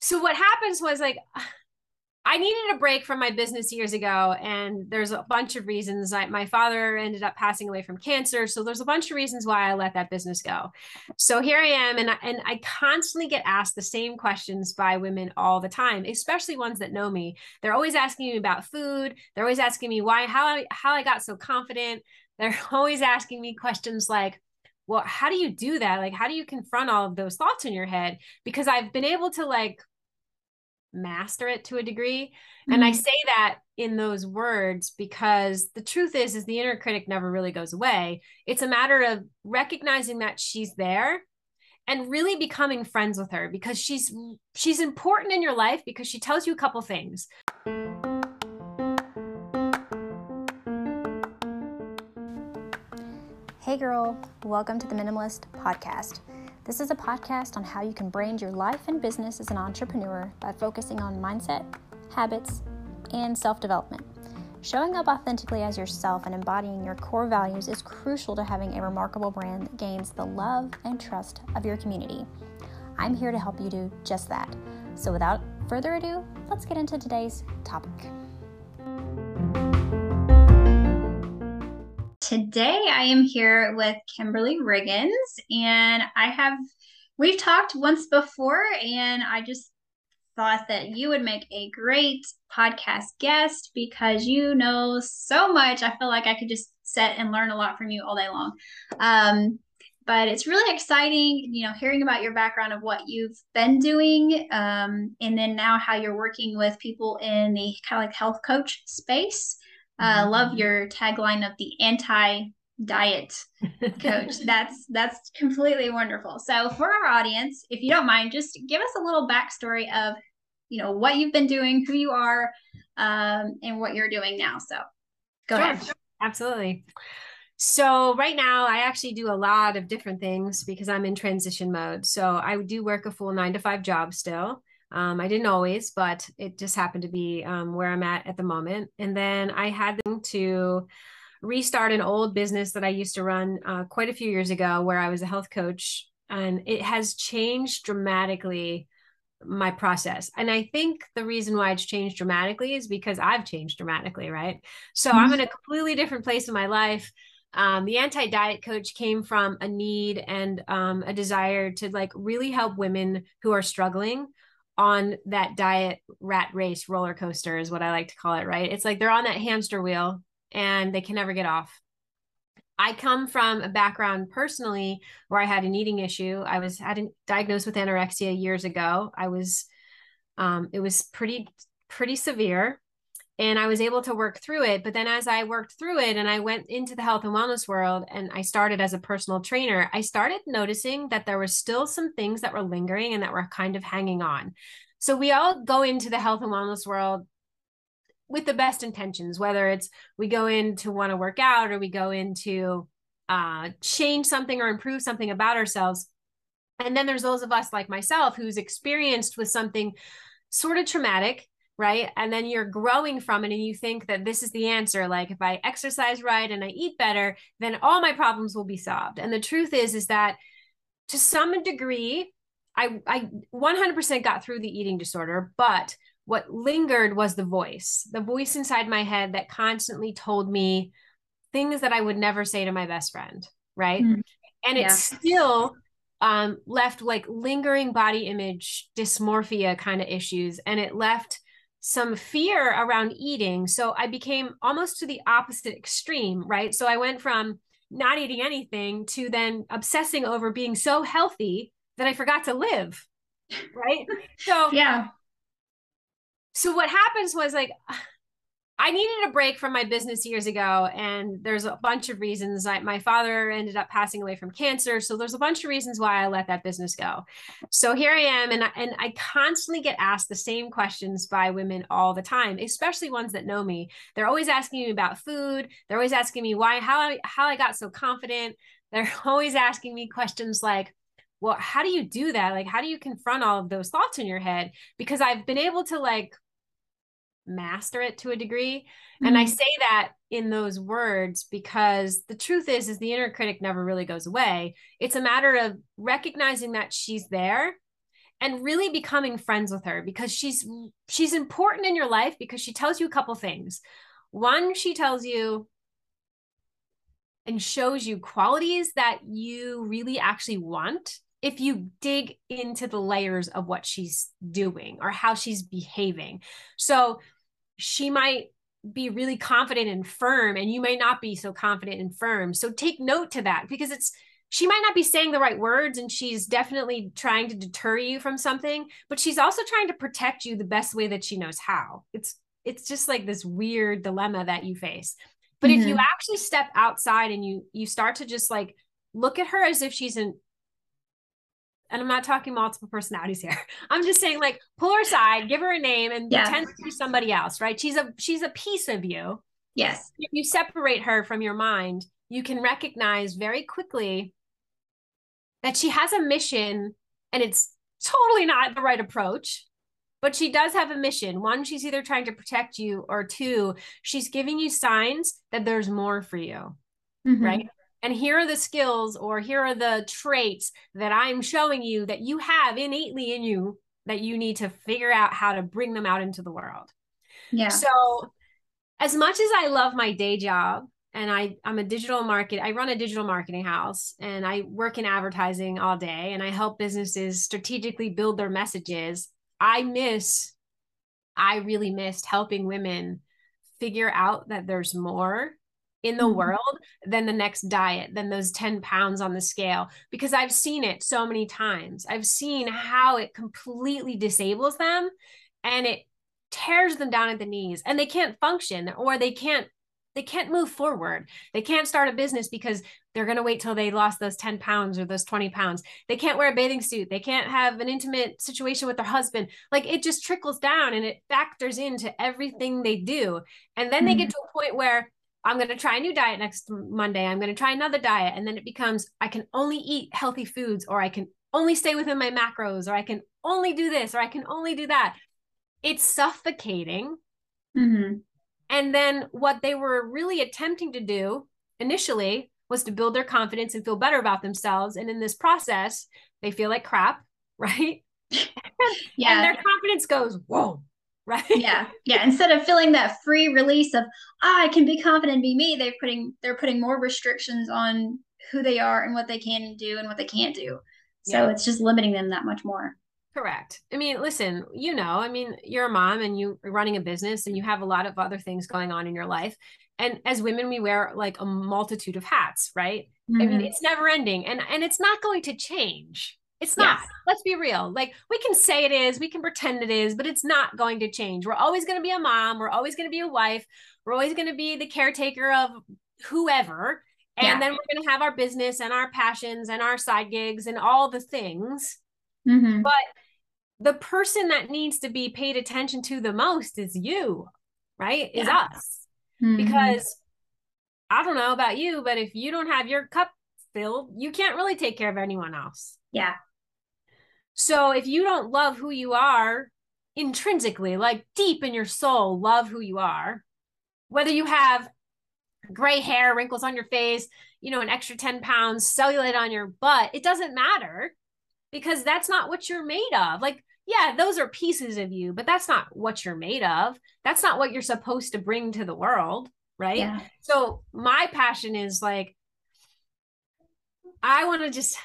so what happens was like I needed a break from my business years ago, and there's a bunch of reasons. I, my father ended up passing away from cancer, so there's a bunch of reasons why I let that business go. So here I am, and I, and I constantly get asked the same questions by women all the time, especially ones that know me. They're always asking me about food. They're always asking me why, how I, how I got so confident. They're always asking me questions like, well, how do you do that? Like, how do you confront all of those thoughts in your head? Because I've been able to like master it to a degree mm-hmm. and i mm-hmm. say that in those words because the truth is is the inner critic never really goes away it's a matter of recognizing that she's there and really becoming friends with her because she's she's important in your life because she tells you a couple things Hey girl, welcome to the Minimalist Podcast. This is a podcast on how you can brand your life and business as an entrepreneur by focusing on mindset, habits, and self development. Showing up authentically as yourself and embodying your core values is crucial to having a remarkable brand that gains the love and trust of your community. I'm here to help you do just that. So, without further ado, let's get into today's topic. Today I am here with Kimberly Riggins, and I have we've talked once before, and I just thought that you would make a great podcast guest because you know so much. I feel like I could just sit and learn a lot from you all day long. Um, but it's really exciting, you know, hearing about your background of what you've been doing, um, and then now how you're working with people in the kind of like health coach space. Uh, love mm-hmm. your tagline of the anti diet coach. that's that's completely wonderful. So for our audience, if you don't mind, just give us a little backstory of you know what you've been doing, who you are, um, and what you're doing now. So go sure, ahead. Absolutely. So right now I actually do a lot of different things because I'm in transition mode. So I do work a full nine to five job still. Um, I didn't always, but it just happened to be um, where I'm at at the moment. And then I had to restart an old business that I used to run uh, quite a few years ago, where I was a health coach, and it has changed dramatically my process. And I think the reason why it's changed dramatically is because I've changed dramatically, right? So mm-hmm. I'm in a completely different place in my life. Um, the anti diet coach came from a need and um, a desire to like really help women who are struggling on that diet rat race roller coaster is what I like to call it, right? It's like they're on that hamster wheel and they can never get off. I come from a background personally where I had an eating issue. I was had diagnosed with anorexia years ago. I was um, it was pretty pretty severe and I was able to work through it. But then as I worked through it and I went into the health and wellness world and I started as a personal trainer, I started noticing that there were still some things that were lingering and that were kind of hanging on. So we all go into the health and wellness world with the best intentions, whether it's we go in to want to work out or we go into uh, change something or improve something about ourselves. And then there's those of us like myself who's experienced with something sort of traumatic right? And then you're growing from it and you think that this is the answer. Like if I exercise right and I eat better, then all my problems will be solved. And the truth is, is that to some degree, I, I 100% got through the eating disorder, but what lingered was the voice, the voice inside my head that constantly told me things that I would never say to my best friend, right? Mm-hmm. And it yeah. still um, left like lingering body image dysmorphia kind of issues. And it left some fear around eating. So I became almost to the opposite extreme, right? So I went from not eating anything to then obsessing over being so healthy that I forgot to live. Right. So, yeah. So what happens was like, I needed a break from my business years ago, and there's a bunch of reasons. I, my father ended up passing away from cancer, so there's a bunch of reasons why I let that business go. So here I am, and I, and I constantly get asked the same questions by women all the time, especially ones that know me. They're always asking me about food. They're always asking me why, how I, how I got so confident. They're always asking me questions like, well, how do you do that? Like, how do you confront all of those thoughts in your head? Because I've been able to like master it to a degree mm-hmm. and i mm-hmm. say that in those words because the truth is is the inner critic never really goes away it's a matter of recognizing that she's there and really becoming friends with her because she's she's important in your life because she tells you a couple things. One, she tells you and shows you qualities that you really actually want if you dig into the layers of what she's doing or how she's behaving. So she might be really confident and firm, and you may not be so confident and firm. So take note to that because it's she might not be saying the right words and she's definitely trying to deter you from something but she's also trying to protect you the best way that she knows how it's it's just like this weird dilemma that you face but mm-hmm. if you mm-hmm. actually step outside and you you start to just like look at her as if she's an and I'm not talking multiple personalities here. I'm just saying like pull her aside, give her a name and yeah. pretend to be somebody else, right? She's a she's a piece of you. Yes. If you separate her from your mind, you can recognize very quickly that she has a mission and it's totally not the right approach but she does have a mission. One, she's either trying to protect you, or two, she's giving you signs that there's more for you. Mm-hmm. Right. And here are the skills, or here are the traits that I'm showing you that you have innately in you that you need to figure out how to bring them out into the world. Yeah. So, as much as I love my day job, and I I'm a digital market I run a digital marketing house and I work in advertising all day and I help businesses strategically build their messages I miss, I really missed helping women figure out that there's more in the mm-hmm. world than the next diet, than those 10 pounds on the scale, because I've seen it so many times. I've seen how it completely disables them and it tears them down at the knees and they can't function or they can't they can't move forward. They can't start a business because they're going to wait till they lost those 10 pounds or those 20 pounds. They can't wear a bathing suit. They can't have an intimate situation with their husband. Like it just trickles down and it factors into everything they do. And then mm-hmm. they get mm-hmm. to a point where I'm going to try a new diet next Monday. I'm going to try another diet. And then it becomes I can only eat healthy foods or I can only stay within my macros or I can only do this or I can only do that. It's suffocating. Mm-hmm. And then what they were really attempting to do initially was to build their confidence and feel better about themselves. And in this process, they feel like crap, right? yeah. And their confidence goes, whoa, right? Yeah. Yeah. Instead of feeling that free release of, ah, I can be confident, and be me, they're putting they're putting more restrictions on who they are and what they can do and what they can't do. So yeah. it's just limiting them that much more. Correct. I mean, listen, you know, I mean, you're a mom and you're running a business and you have a lot of other things going on in your life. And as women, we wear like a multitude of hats, right? Mm-hmm. I mean, mm-hmm. it's never ending and and it's not going to change. It's not. Yes. Let's be real. Like we can say it is, we can pretend it is, but it's not going to change. We're always going to be a mom, we're always going to be a wife, we're always going to be the caretaker of whoever. And yeah. then we're going to have our business and our passions and our side gigs and all the things. Mm-hmm. But the person that needs to be paid attention to the most is you, right? Is us. Mm-hmm. Because I don't know about you, but if you don't have your cup filled, you can't really take care of anyone else. Yeah. So if you don't love who you are intrinsically, like deep in your soul, love who you are, whether you have gray hair, wrinkles on your face, you know, an extra 10 pounds, cellulite on your butt, it doesn't matter because that's not what you're made of. Like yeah, those are pieces of you, but that's not what you're made of. That's not what you're supposed to bring to the world. Right. Yeah. So my passion is like, I want to just,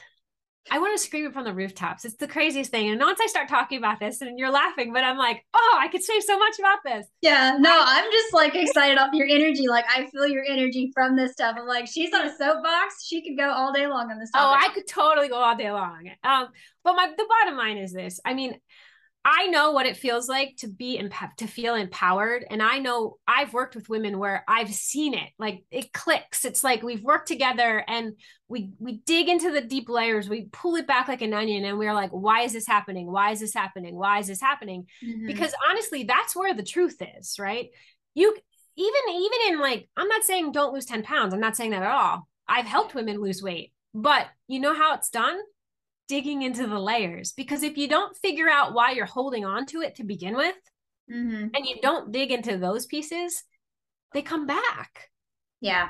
I want to scream it from the rooftops. It's the craziest thing. And once I start talking about this and you're laughing, but I'm like, oh, I could say so much about this. Yeah. No, I'm just like excited off your energy. Like I feel your energy from this stuff. I'm like, she's on a soapbox. She could go all day long on this. Topic. Oh, I could totally go all day long. Um, but my the bottom line is this. I mean, I know what it feels like to be emp- to feel empowered and I know I've worked with women where I've seen it like it clicks. It's like we've worked together and we we dig into the deep layers we pull it back like an onion and we're like why is this happening? Why is this happening? Why is this happening? Mm-hmm. because honestly that's where the truth is right? You even even in like I'm not saying don't lose 10 pounds I'm not saying that at all. I've helped women lose weight but you know how it's done digging into the layers because if you don't figure out why you're holding on to it to begin with mm-hmm. and you don't dig into those pieces they come back yeah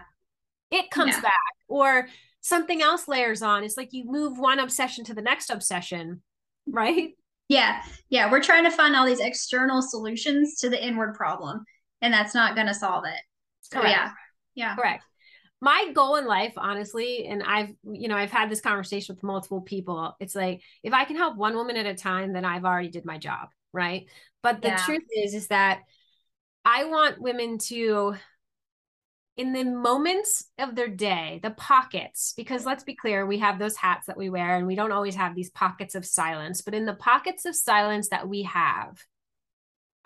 it comes yeah. back or something else layers on it's like you move one obsession to the next obsession right Yeah. Yeah. We're trying to find all these external solutions to the inward problem, and that's not going to solve it. So, Correct. yeah. Yeah. Correct. My goal in life, honestly, and I've, you know, I've had this conversation with multiple people. It's like, if I can help one woman at a time, then I've already did my job. Right. But the yeah. truth is, is that I want women to in the moments of their day, the pockets, because let's be clear, we have those hats that we wear and we don't always have these pockets of silence, but in the pockets of silence that we have,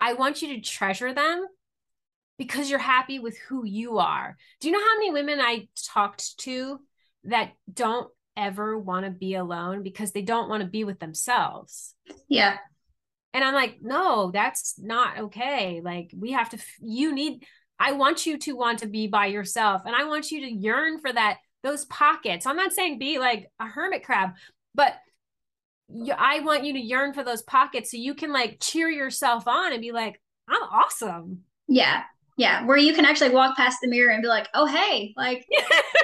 I want you to treasure them because you're happy with who you are. Do you know how many women I talked to that don't ever want to be alone because they don't want to be with themselves? Yeah. And I'm like, no, that's not okay. Like, we have to, you need, I want you to want to be by yourself and I want you to yearn for that those pockets. I'm not saying be like a hermit crab, but you, I want you to yearn for those pockets so you can like cheer yourself on and be like, I'm awesome. Yeah. Yeah. Where you can actually walk past the mirror and be like, oh, hey, like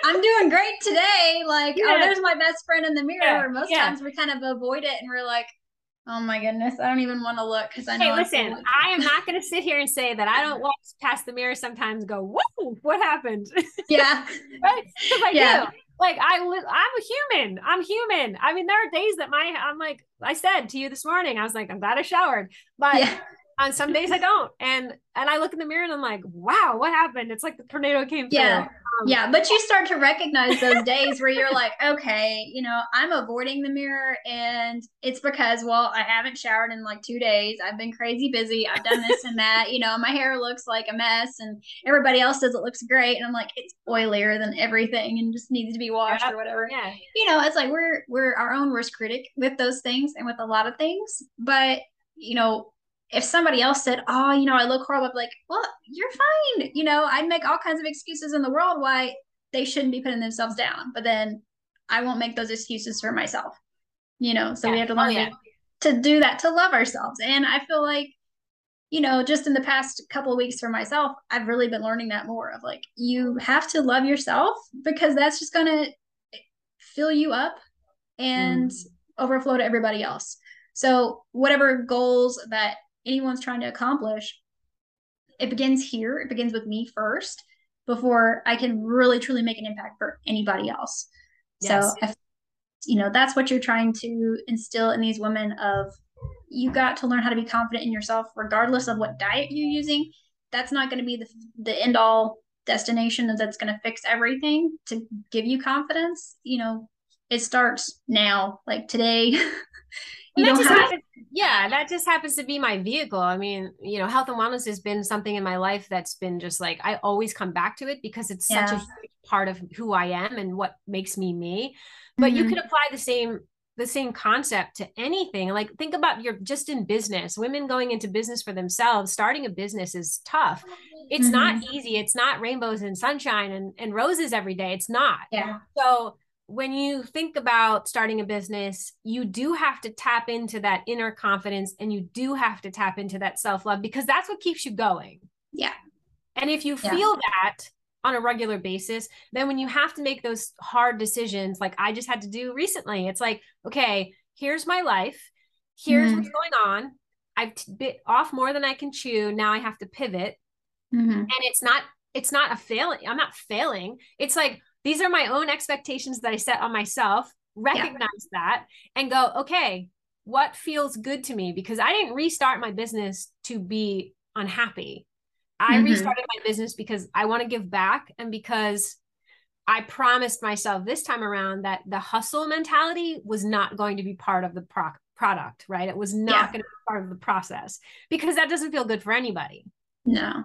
I'm doing great today. Like, oh, yeah. oh, there's my best friend in the mirror. Yeah. Most yeah. times we kind of avoid it and we're like, Oh my goodness, I don't even want to look because I know. Hey, listen, I am not going to sit here and say that I don't walk past the mirror sometimes. go, whoa, what happened? Yeah, right? Because I yeah. do. Like I, I'm a human. I'm human. I mean, there are days that my, I'm like, I said to you this morning, I was like, I'm glad I showered, but yeah. On some days I don't, and and I look in the mirror and I'm like, wow, what happened? It's like the tornado came through. Yeah. Um, yeah, but you start to recognize those days where you're like, okay, you know, I'm avoiding the mirror and it's because, well, I haven't showered in like two days. I've been crazy busy. I've done this and that. You know, my hair looks like a mess and everybody else says it looks great. And I'm like, it's oilier than everything and just needs to be washed or whatever. Yeah. You know, it's like we're we're our own worst critic with those things and with a lot of things. But, you know, if somebody else said, "Oh, you know, I look horrible," I'm like, "Well, you're fine." You know, I'd make all kinds of excuses in the world why they shouldn't be putting themselves down, but then I won't make those excuses for myself. You know, so yeah. we have to learn oh, yeah. to, to do that to love ourselves. And I feel like, you know, just in the past couple of weeks for myself, I've really been learning that more of like you have to love yourself because that's just going to fill you up and mm. overflow to everybody else. So whatever goals that anyone's trying to accomplish, it begins here. It begins with me first before I can really truly make an impact for anybody else. Yes. So if, you know, that's what you're trying to instill in these women of you got to learn how to be confident in yourself regardless of what diet you're using. That's not going to be the the end all destination that's going to fix everything to give you confidence. You know, it starts now, like today. you don't have yeah that just happens to be my vehicle. I mean you know health and wellness has been something in my life that's been just like i always come back to it because it's yeah. such a part of who i am and what makes me me. But mm-hmm. you could apply the same the same concept to anything. Like think about your just in business women going into business for themselves starting a business is tough. It's mm-hmm. not easy. It's not rainbows and sunshine and, and roses every day. It's not. Yeah. So when you think about starting a business, you do have to tap into that inner confidence and you do have to tap into that self love because that's what keeps you going. Yeah. And if you yeah. feel that on a regular basis, then when you have to make those hard decisions, like I just had to do recently, it's like, okay, here's my life, here's mm-hmm. what's going on. I've bit off more than I can chew. Now I have to pivot. Mm-hmm. And it's not, it's not a failing. I'm not failing. It's like, these are my own expectations that I set on myself, recognize yeah. that and go, okay, what feels good to me? Because I didn't restart my business to be unhappy. I mm-hmm. restarted my business because I want to give back and because I promised myself this time around that the hustle mentality was not going to be part of the pro- product, right? It was not yeah. going to be part of the process because that doesn't feel good for anybody. No.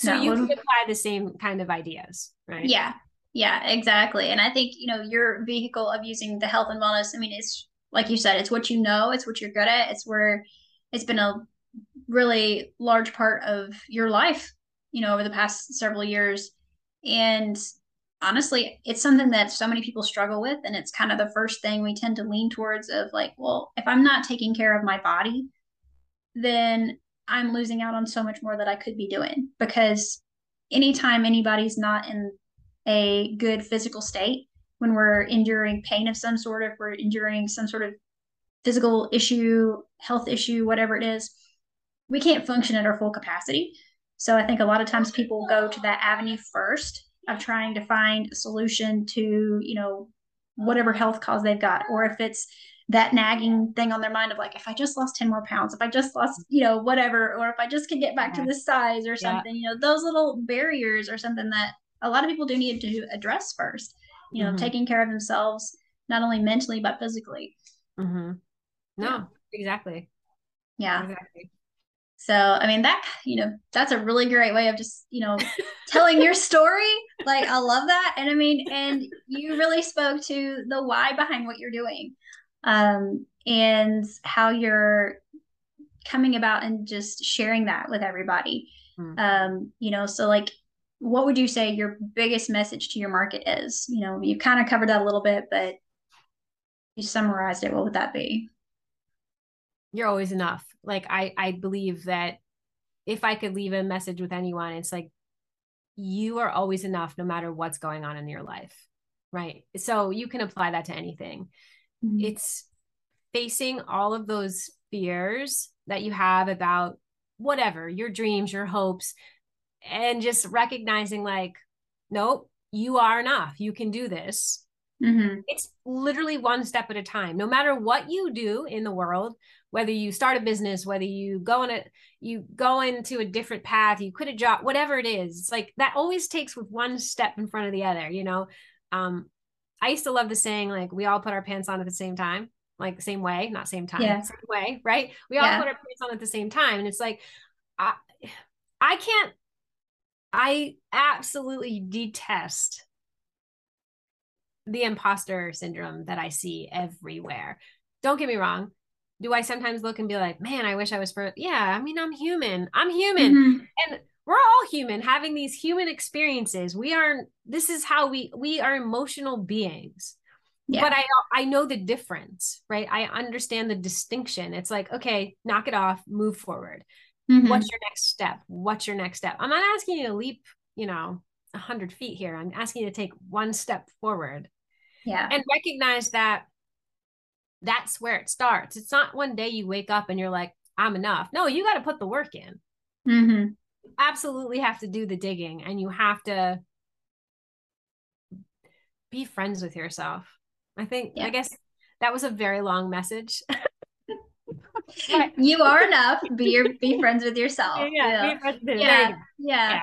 So you can apply the same kind of ideas, right? Yeah. Yeah, exactly. And I think, you know, your vehicle of using the health and wellness, I mean, it's like you said, it's what you know, it's what you're good at, it's where it's been a really large part of your life, you know, over the past several years. And honestly, it's something that so many people struggle with. And it's kind of the first thing we tend to lean towards of like, well, if I'm not taking care of my body, then I'm losing out on so much more that I could be doing because anytime anybody's not in a good physical state, when we're enduring pain of some sort, if we're enduring some sort of physical issue, health issue, whatever it is, we can't function at our full capacity. So I think a lot of times people go to that avenue first of trying to find a solution to, you know, whatever health cause they've got, or if it's that nagging thing on their mind of like, if I just lost 10 more pounds, if I just lost, you know, whatever, or if I just can get back to this size or something, yeah. you know, those little barriers are something that a lot of people do need to address first, you know, mm-hmm. taking care of themselves, not only mentally, but physically. Mm-hmm. No, yeah. exactly. Yeah. Exactly. So, I mean, that, you know, that's a really great way of just, you know, telling your story. Like, I love that. And I mean, and you really spoke to the why behind what you're doing um, and how you're coming about and just sharing that with everybody. Mm-hmm. Um, you know, so like, what would you say your biggest message to your market is? You know, you kind of covered that a little bit, but you summarized it. What would that be? You're always enough like i i believe that if i could leave a message with anyone it's like you are always enough no matter what's going on in your life right so you can apply that to anything mm-hmm. it's facing all of those fears that you have about whatever your dreams your hopes and just recognizing like nope you are enough you can do this mm-hmm. it's literally one step at a time no matter what you do in the world whether you start a business whether you go in a you go into a different path you quit a job whatever it is it's like that always takes with one step in front of the other you know um i used to love the saying like we all put our pants on at the same time like the same way not same time yeah. same way right we all yeah. put our pants on at the same time and it's like i i can't i absolutely detest the imposter syndrome that i see everywhere don't get me wrong do I sometimes look and be like, man, I wish I was for, yeah, I mean, I'm human. I'm human. Mm-hmm. And we're all human having these human experiences. We are, this is how we, we are emotional beings. Yeah. But I, I know the difference, right? I understand the distinction. It's like, okay, knock it off, move forward. Mm-hmm. What's your next step? What's your next step? I'm not asking you to leap, you know, a hundred feet here. I'm asking you to take one step forward. Yeah. And recognize that that's where it starts. It's not one day you wake up and you're like, I'm enough. No, you got to put the work in. Mm-hmm. Absolutely have to do the digging and you have to be friends with yourself. I think, yeah. I guess that was a very long message. you are enough. Be your be friends with yourself. Yeah, yeah. yeah. yeah. yeah.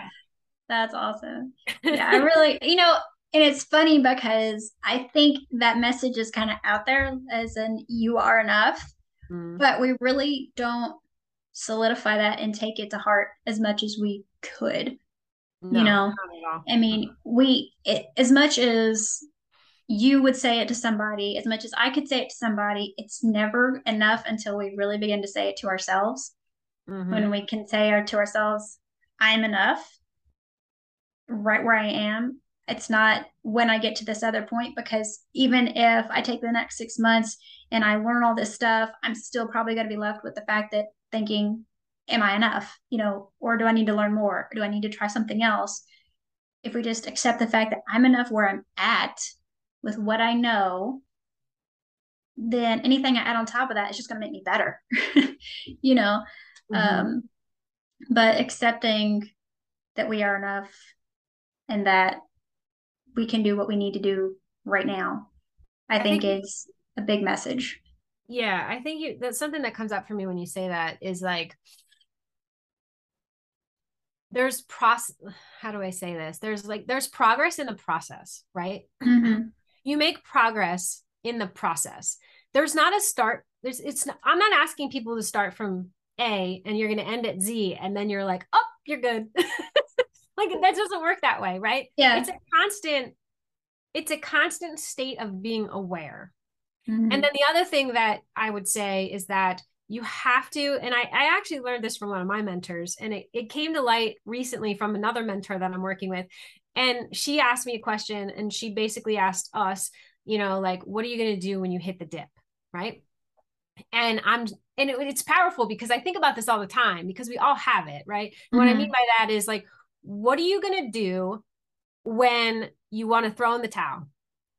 That's awesome. Yeah, I really, you know, and it's funny because I think that message is kind of out there as in you are enough, mm. but we really don't solidify that and take it to heart as much as we could. No, you know, I mean, we it, as much as you would say it to somebody, as much as I could say it to somebody, it's never enough until we really begin to say it to ourselves. Mm-hmm. When we can say to ourselves, "I'm enough," right where I am, it's not when I get to this other point because even if I take the next six months and I learn all this stuff, I'm still probably going to be left with the fact that thinking, am I enough? You know, or do I need to learn more? Or do I need to try something else? If we just accept the fact that I'm enough where I'm at with what I know, then anything I add on top of that is just going to make me better, you know? Mm-hmm. Um, but accepting that we are enough and that we can do what we need to do right now i, I think, think is a big message yeah i think you, that's something that comes up for me when you say that is like there's process how do i say this? There's like there's progress in the process right? Mm-hmm. you make progress in the process. There's not a start there's it's not, i'm not asking people to start from a and you're going to end at z and then you're like oh you're good. Like that doesn't work that way right? Yeah. It's a constant it's a constant state of being aware mm-hmm. and then the other thing that i would say is that you have to and I, I actually learned this from one of my mentors and it, it came to light recently from another mentor that i'm working with and she asked me a question and she basically asked us you know like what are you going to do when you hit the dip right and i'm and it, it's powerful because i think about this all the time because we all have it right mm-hmm. what i mean by that is like what are you going to do when you want to throw in the towel?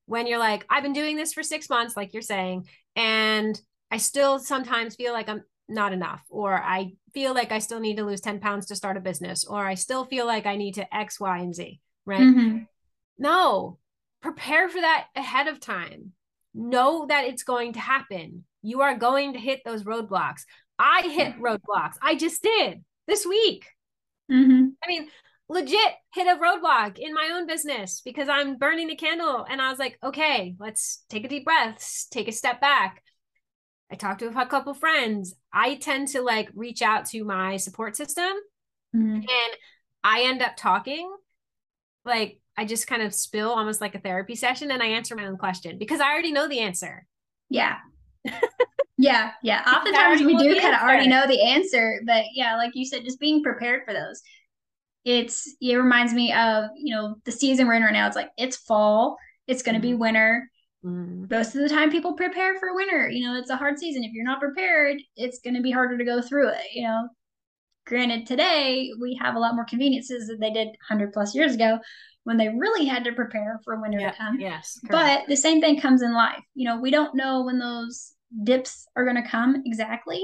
When you're like, I've been doing this for six months, like you're saying, and I still sometimes feel like I'm not enough, or I feel like I still need to lose 10 pounds to start a business, or I still feel like I need to X, Y, and Z, right? Mm-hmm. No, prepare for that ahead of time. Know that it's going to happen. You are going to hit those roadblocks. I hit roadblocks. I just did this week. Mm-hmm. I mean, legit hit a roadblock in my own business because I'm burning the candle. And I was like, okay, let's take a deep breath, take a step back. I talked to a couple friends. I tend to like reach out to my support system mm-hmm. and I end up talking like I just kind of spill almost like a therapy session and I answer my own question because I already know the answer. Yeah. yeah. Yeah. Oftentimes we do kind of already know the answer, but yeah, like you said, just being prepared for those it's it reminds me of you know the season we're in right now it's like it's fall it's going to be mm-hmm. winter mm. most of the time people prepare for winter you know it's a hard season if you're not prepared it's going to be harder to go through it you know granted today we have a lot more conveniences than they did 100 plus years ago when they really had to prepare for winter yeah, to come yes correct. but the same thing comes in life you know we don't know when those dips are going to come exactly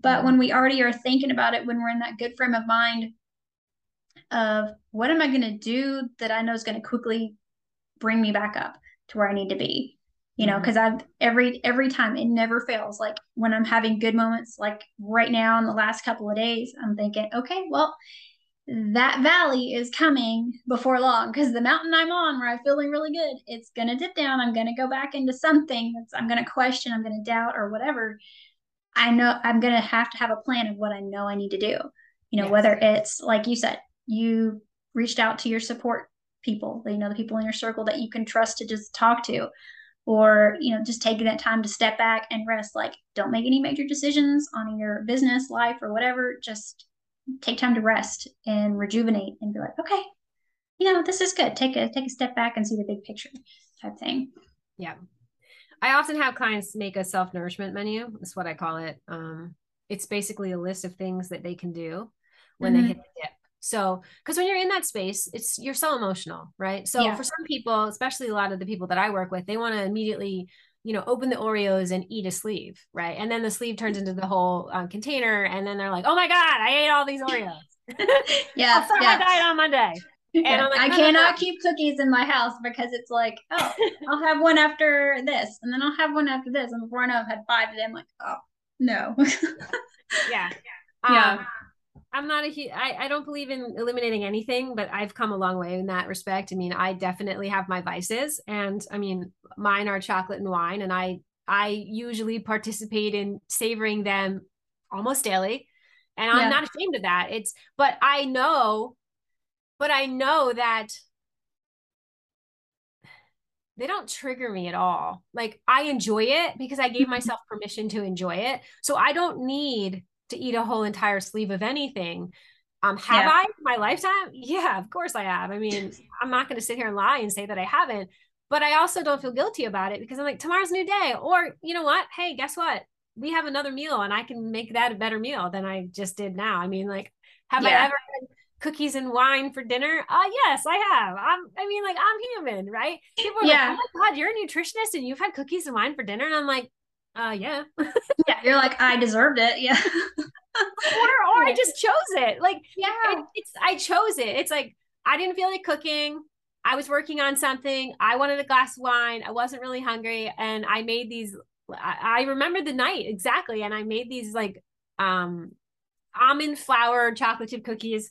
but mm. when we already are thinking about it when we're in that good frame of mind of what am I going to do that I know is going to quickly bring me back up to where I need to be. You know, because mm-hmm. I've every every time it never fails. Like when I'm having good moments, like right now in the last couple of days, I'm thinking, okay, well, that valley is coming before long because the mountain I'm on where I'm feeling really good, it's gonna dip down. I'm gonna go back into something that's I'm gonna question, I'm gonna doubt or whatever. I know I'm gonna have to have a plan of what I know I need to do. You know, yes. whether it's like you said, you reached out to your support people, you know, the people in your circle that you can trust to just talk to, or, you know, just taking that time to step back and rest. Like, don't make any major decisions on your business, life, or whatever. Just take time to rest and rejuvenate and be like, okay, you know, this is good. Take a take a step back and see the big picture type thing. Yeah. I often have clients make a self nourishment menu. That's what I call it. Um, it's basically a list of things that they can do when mm-hmm. they hit the dip. So, because when you're in that space, it's you're so emotional, right? So, yeah. for some people, especially a lot of the people that I work with, they want to immediately, you know, open the Oreos and eat a sleeve, right? And then the sleeve turns into the whole um, container, and then they're like, "Oh my god, I ate all these Oreos." yeah, I'll start yeah. my diet on Monday. And like, I no, cannot no, no. keep cookies in my house because it's like, oh, I'll have one after this, and then I'll have one after this, and before I know, I've had five today. I'm like, oh no. yeah, yeah. Um, I'm not a I, I don't believe in eliminating anything, but I've come a long way in that respect. I mean, I definitely have my vices and I mean, mine are chocolate and wine and I I usually participate in savoring them almost daily. And I'm not ashamed of that. It's but I know but I know that they don't trigger me at all. Like I enjoy it because I gave mm-hmm. myself permission to enjoy it. So I don't need to eat a whole entire sleeve of anything. Um, have yeah. I my lifetime? Yeah, of course I have. I mean, I'm not going to sit here and lie and say that I haven't, but I also don't feel guilty about it because I'm like, tomorrow's a new day. Or you know what? Hey, guess what? We have another meal and I can make that a better meal than I just did now. I mean, like, have yeah. I ever had cookies and wine for dinner? Uh yes, I have. I'm I mean, like I'm human, right? People are yeah. like, oh my God, you're a nutritionist and you've had cookies and wine for dinner. And I'm like, uh yeah. Yeah you're like i deserved it. Yeah. Or or i just chose it. Like yeah. it, it's i chose it. It's like i didn't feel like cooking. I was working on something. I wanted a glass of wine. I wasn't really hungry. And i made these i, I remember the night exactly. And i made these like um almond flour chocolate chip cookies.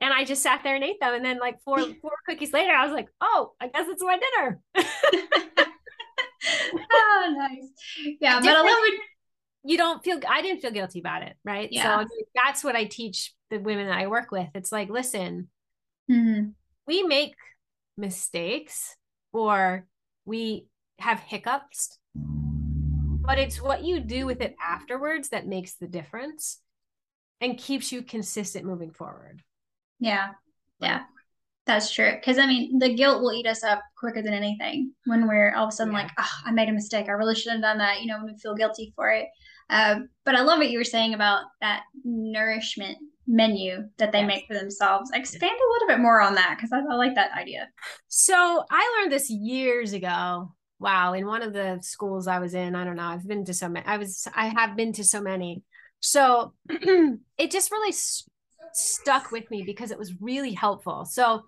And I just sat there and ate them. And then like four four cookies later, I was like, oh, I guess it's my dinner. nice. Yeah, but I love it. You don't feel. I didn't feel guilty about it, right? Yeah. So that's what I teach the women that I work with. It's like, listen, mm-hmm. we make mistakes or we have hiccups, but it's what you do with it afterwards that makes the difference and keeps you consistent moving forward. Yeah. Yeah. That's true. Because I mean, the guilt will eat us up quicker than anything when we're all of a sudden yeah. like, oh, I made a mistake. I really should have done that. You know, when we feel guilty for it. Uh, but I love what you were saying about that nourishment menu that they yes. make for themselves. Expand a little bit more on that because I, I like that idea. So I learned this years ago. wow, in one of the schools I was in, I don't know, I've been to so many, I was, I have been to so many. So it just really st- stuck with me because it was really helpful. So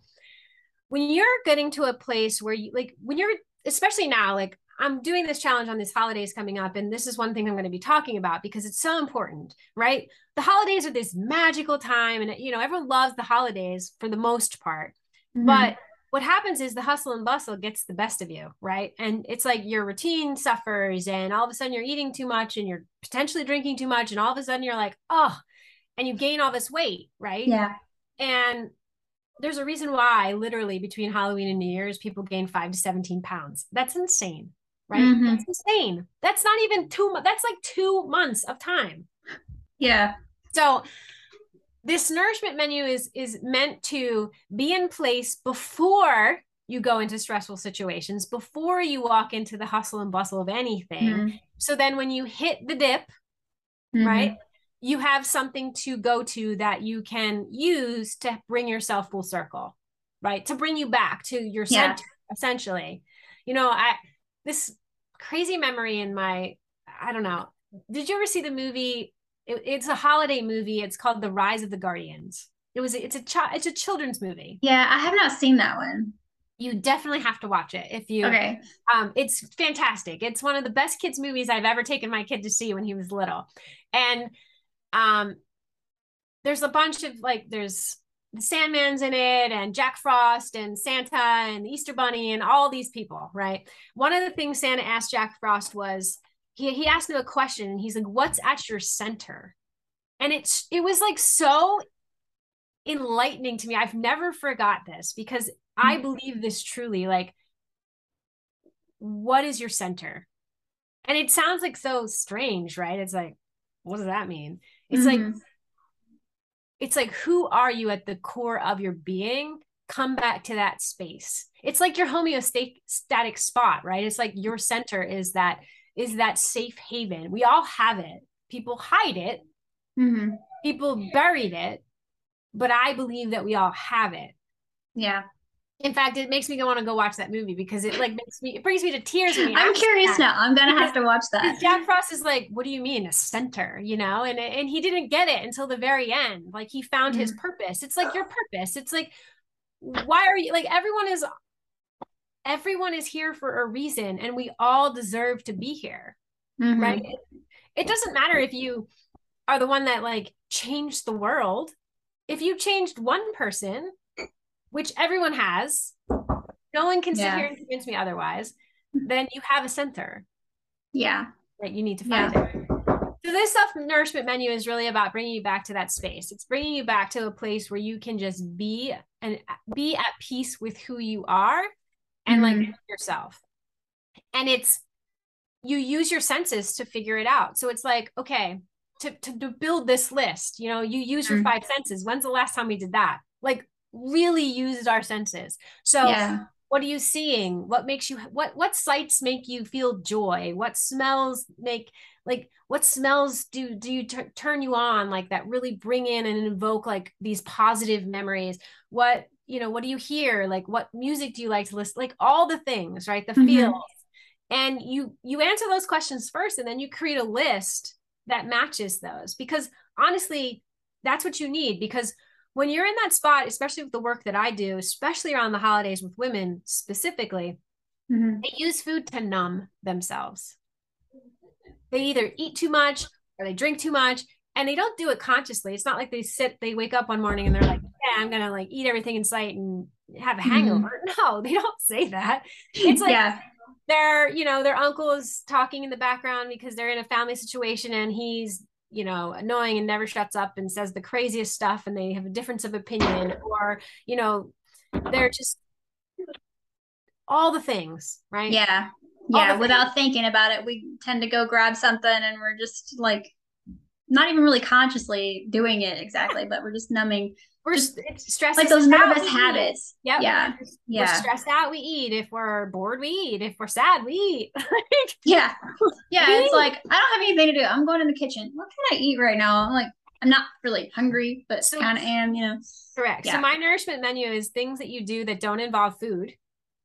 when you're getting to a place where you like, when you're, especially now, like I'm doing this challenge on these holidays coming up, and this is one thing I'm going to be talking about because it's so important, right? The holidays are this magical time, and you know, everyone loves the holidays for the most part. Mm-hmm. But what happens is the hustle and bustle gets the best of you, right? And it's like your routine suffers, and all of a sudden you're eating too much and you're potentially drinking too much, and all of a sudden you're like, oh, and you gain all this weight, right? Yeah. And there's a reason why, literally, between Halloween and New Year's, people gain five to 17 pounds. That's insane, right? Mm-hmm. That's insane. That's not even two months, that's like two months of time. Yeah. So, this nourishment menu is is meant to be in place before you go into stressful situations before you walk into the hustle and bustle of anything mm-hmm. so then when you hit the dip mm-hmm. right you have something to go to that you can use to bring yourself full circle right to bring you back to your yeah. center essentially you know i this crazy memory in my i don't know did you ever see the movie it, it's a holiday movie. It's called The Rise of the Guardians. It was it's a child it's a children's movie. Yeah, I have not seen that one. You definitely have to watch it if you okay. Um, it's fantastic. It's one of the best kids movies I've ever taken my kid to see when he was little, and um, there's a bunch of like there's the Sandman's in it, and Jack Frost, and Santa, and the Easter Bunny, and all these people, right? One of the things Santa asked Jack Frost was, he he asked him a question and he's like what's at your center? And it's it was like so enlightening to me. I've never forgot this because i mm-hmm. believe this truly like what is your center? And it sounds like so strange right? It's like what does that mean it's mm-hmm. like it's like who are you at the core of your being come back to that space it's like your homeostatic spot right it's like your center is that is that safe haven. We all have it. People hide it. Mm-hmm. People buried it, but I believe that we all have it. Yeah. In fact, it makes me go want to go watch that movie because it like makes me it brings me to tears. I'm curious that. now. I'm gonna because, have to watch that. Jack Frost is like, "What do you mean a center?" You know, and and he didn't get it until the very end. Like he found mm-hmm. his purpose. It's like your purpose. It's like, why are you like everyone is everyone is here for a reason and we all deserve to be here mm-hmm. right it, it doesn't matter if you are the one that like changed the world if you changed one person which everyone has no one can yeah. sit here and convince me otherwise then you have a center yeah that you need to find yeah. it so this self nourishment menu is really about bringing you back to that space it's bringing you back to a place where you can just be and be at peace with who you are and mm-hmm. like yourself. And it's you use your senses to figure it out. So it's like, okay, to, to, to build this list, you know, you use mm-hmm. your five senses. When's the last time we did that? Like really used our senses. So yeah. what are you seeing? What makes you what what sights make you feel joy? What smells make like what smells do do you t- turn you on like that really bring in and invoke like these positive memories? What you know what do you hear like what music do you like to listen like all the things right the mm-hmm. feels and you you answer those questions first and then you create a list that matches those because honestly that's what you need because when you're in that spot especially with the work that i do especially around the holidays with women specifically mm-hmm. they use food to numb themselves they either eat too much or they drink too much and they don't do it consciously it's not like they sit they wake up one morning and they're like yeah, I'm gonna like eat everything in sight and have a mm-hmm. hangover. Mm-hmm. No, they don't say that. It's like yeah. their, you know, their uncle is talking in the background because they're in a family situation and he's, you know, annoying and never shuts up and says the craziest stuff and they have a difference of opinion, or, you know, they're just all the things, right? Yeah. Yeah. Without thinking about it, we tend to go grab something and we're just like not even really consciously doing it exactly, but we're just numbing we're stressed out. like those nervous habits. Yep. Yeah. Yeah. We're stressed out, we eat. If we're bored, we eat. If we're sad, we eat. yeah. Yeah. It's like, I don't have anything to do. I'm going in the kitchen. What can I eat right now? I'm like, I'm not really hungry, but so, kind of am, you know. Correct. Yeah. So my nourishment menu is things that you do that don't involve food,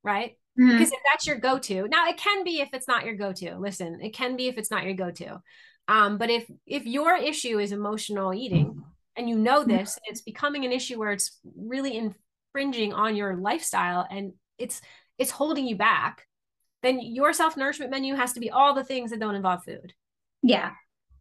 right? Mm-hmm. Because if that's your go-to, now it can be if it's not your go-to. Listen, it can be if it's not your go-to. Um, but if if your issue is emotional eating and you know mm-hmm. this, it's becoming an issue where it's really infringing on your lifestyle and it's it's holding you back, then your self-nourishment menu has to be all the things that don't involve food. Yeah.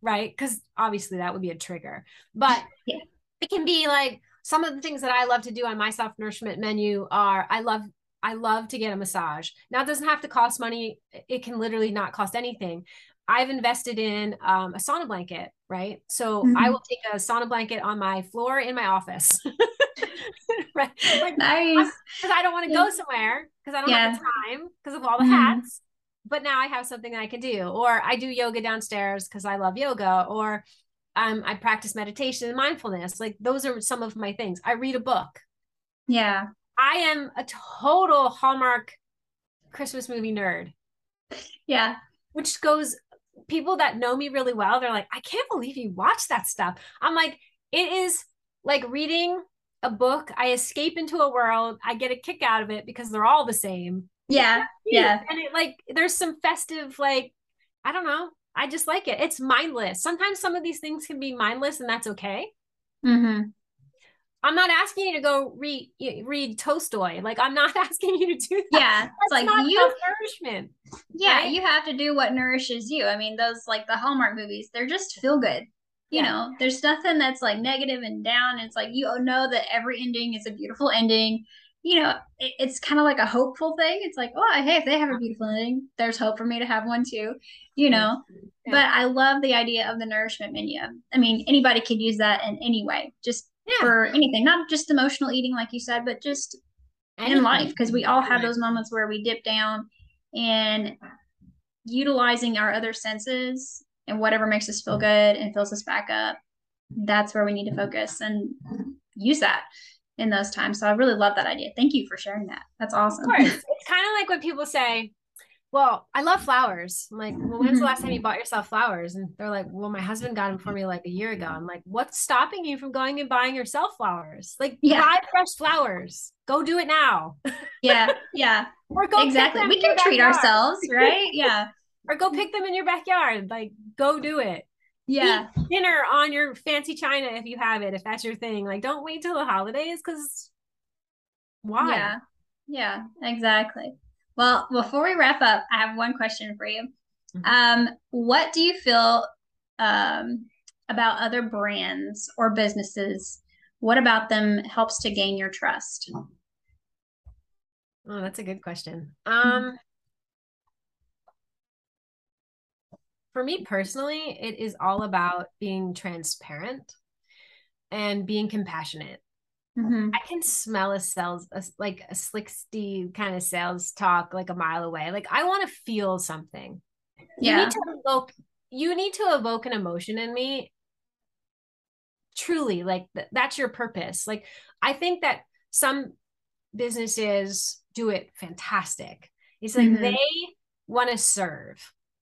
Right? Because obviously that would be a trigger. But yeah. it can be like some of the things that I love to do on my self-nourishment menu are I love I love to get a massage. Now it doesn't have to cost money. It can literally not cost anything. I've invested in um, a sauna blanket, right? So mm-hmm. I will take a sauna blanket on my floor in my office. right? Like, nice. Because I don't want to go somewhere because I don't yeah. have the time because of all the mm-hmm. hats. But now I have something I can do. Or I do yoga downstairs because I love yoga. Or um, I practice meditation and mindfulness. Like those are some of my things. I read a book. Yeah. I am a total Hallmark Christmas movie nerd. Yeah. Which goes people that know me really well, they're like, I can't believe you watch that stuff. I'm like, it is like reading a book. I escape into a world. I get a kick out of it because they're all the same. Yeah. Yeah. And it like there's some festive, like, I don't know. I just like it. It's mindless. Sometimes some of these things can be mindless and that's okay. Mm-hmm. I'm not asking you to go read read Tolstoy. Like I'm not asking you to do that. Yeah, it's like you nourishment. Yeah, right? you have to do what nourishes you. I mean, those like the Hallmark movies, they're just feel good. You yeah. know, there's nothing that's like negative and down. It's like you know that every ending is a beautiful ending. You know, it, it's kind of like a hopeful thing. It's like, oh, hey, if they have a beautiful ending, there's hope for me to have one too. You know, yeah. but I love the idea of the nourishment menu. I mean, anybody could use that in any way. Just yeah. for anything, not just emotional eating, like you said, but just anything. in life, because we all have those moments where we dip down and utilizing our other senses and whatever makes us feel good and fills us back up. That's where we need to focus and use that in those times. So I really love that idea. Thank you for sharing that. That's awesome. Of course. It's kind of like when people say, well, I love flowers. I'm like, well, when's the last time you bought yourself flowers? And they're like, well, my husband got them for me like a year ago. I'm like, what's stopping you from going and buying yourself flowers? Like, yeah. buy fresh flowers. Go do it now. Yeah, yeah. or go exactly. We can treat ourselves, right? Yeah. or go pick them in your backyard. Like, go do it. Yeah. Eat dinner on your fancy china if you have it, if that's your thing. Like, don't wait till the holidays because why? Yeah. Yeah, exactly. Well, before we wrap up, I have one question for you. Mm-hmm. Um, what do you feel um, about other brands or businesses? What about them helps to gain your trust? Oh, that's a good question. Mm-hmm. Um, for me personally, it is all about being transparent and being compassionate. Mm-hmm. I can smell a sales a, like a slicksty kind of sales talk like a mile away. Like I want to feel something. Yeah. You need to evoke you need to evoke an emotion in me. Truly, like th- that's your purpose. Like I think that some businesses do it fantastic. It's like mm-hmm. they want to serve,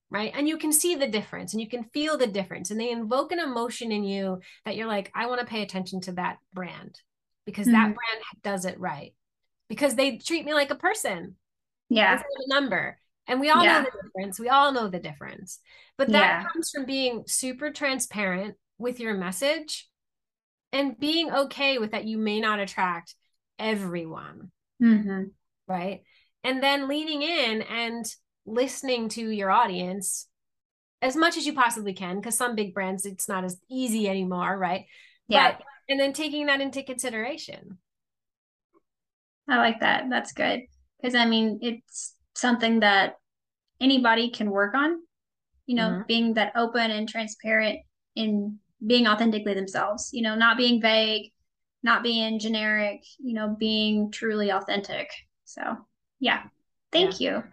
right? And you can see the difference and you can feel the difference and they invoke an emotion in you that you're like I want to pay attention to that brand because mm-hmm. that brand does it right. Because they treat me like a person. Yeah. A number. And we all yeah. know the difference. We all know the difference. But that yeah. comes from being super transparent with your message and being okay with that you may not attract everyone. Mm-hmm. right? And then leaning in and listening to your audience as much as you possibly can because some big brands it's not as easy anymore right? Yeah. But and then taking that into consideration. I like that. That's good. Because i mean it's something that anybody can work on you know mm-hmm. being that open and transparent in being authentically themselves you know not being vague not being generic you know being truly authentic. So yeah. Thank yeah. you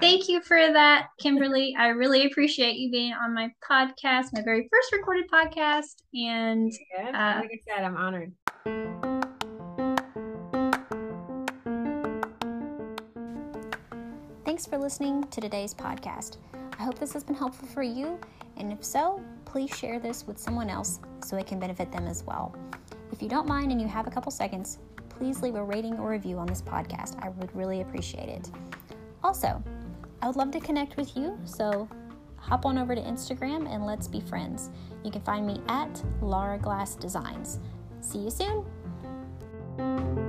Thank you for that, Kimberly. I really appreciate you being on my podcast, my very first recorded podcast. And uh, like I said, I'm honored. Thanks for listening to today's podcast. I hope this has been helpful for you. And if so, please share this with someone else so it can benefit them as well. If you don't mind and you have a couple seconds, please leave a rating or review on this podcast. I would really appreciate it. Also, I would love to connect with you, so hop on over to Instagram and let's be friends. You can find me at Laura Glass Designs. See you soon!